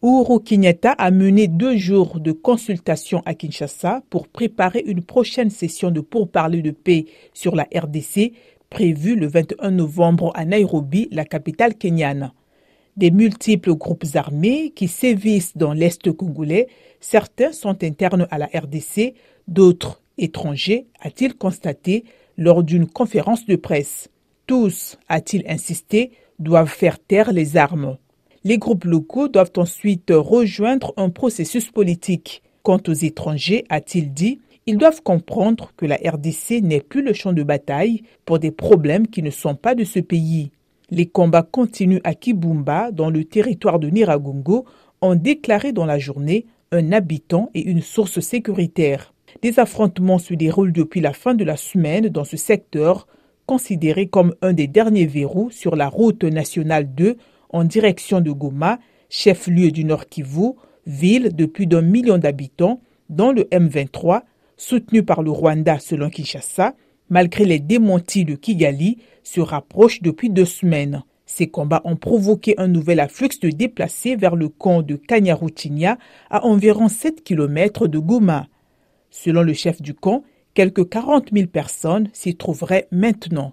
Uhuru Kenyatta a mené deux jours de consultation à Kinshasa pour préparer une prochaine session de pourparlers de paix sur la RDC prévue le 21 novembre à Nairobi, la capitale kenyane. Des multiples groupes armés qui sévissent dans l'Est congolais, certains sont internes à la RDC, d'autres étrangers, a-t-il constaté lors d'une conférence de presse. Tous, a-t-il insisté, doivent faire taire les armes. Les groupes locaux doivent ensuite rejoindre un processus politique. Quant aux étrangers, a-t-il dit, ils doivent comprendre que la RDC n'est plus le champ de bataille pour des problèmes qui ne sont pas de ce pays. Les combats continuent à Kibumba, dans le territoire de Niragongo, ont déclaré dans la journée un habitant et une source sécuritaire. Des affrontements se déroulent depuis la fin de la semaine dans ce secteur, considéré comme un des derniers verrous sur la route nationale 2 en direction de Goma, chef-lieu du Nord Kivu, ville de plus d'un million d'habitants, dont le M23, soutenu par le Rwanda selon Kinshasa, malgré les démentis de Kigali, se rapproche depuis deux semaines. Ces combats ont provoqué un nouvel afflux de déplacés vers le camp de Kanyaruchinya, à environ 7 km de Goma. Selon le chef du camp, quelques 40 000 personnes s'y trouveraient maintenant.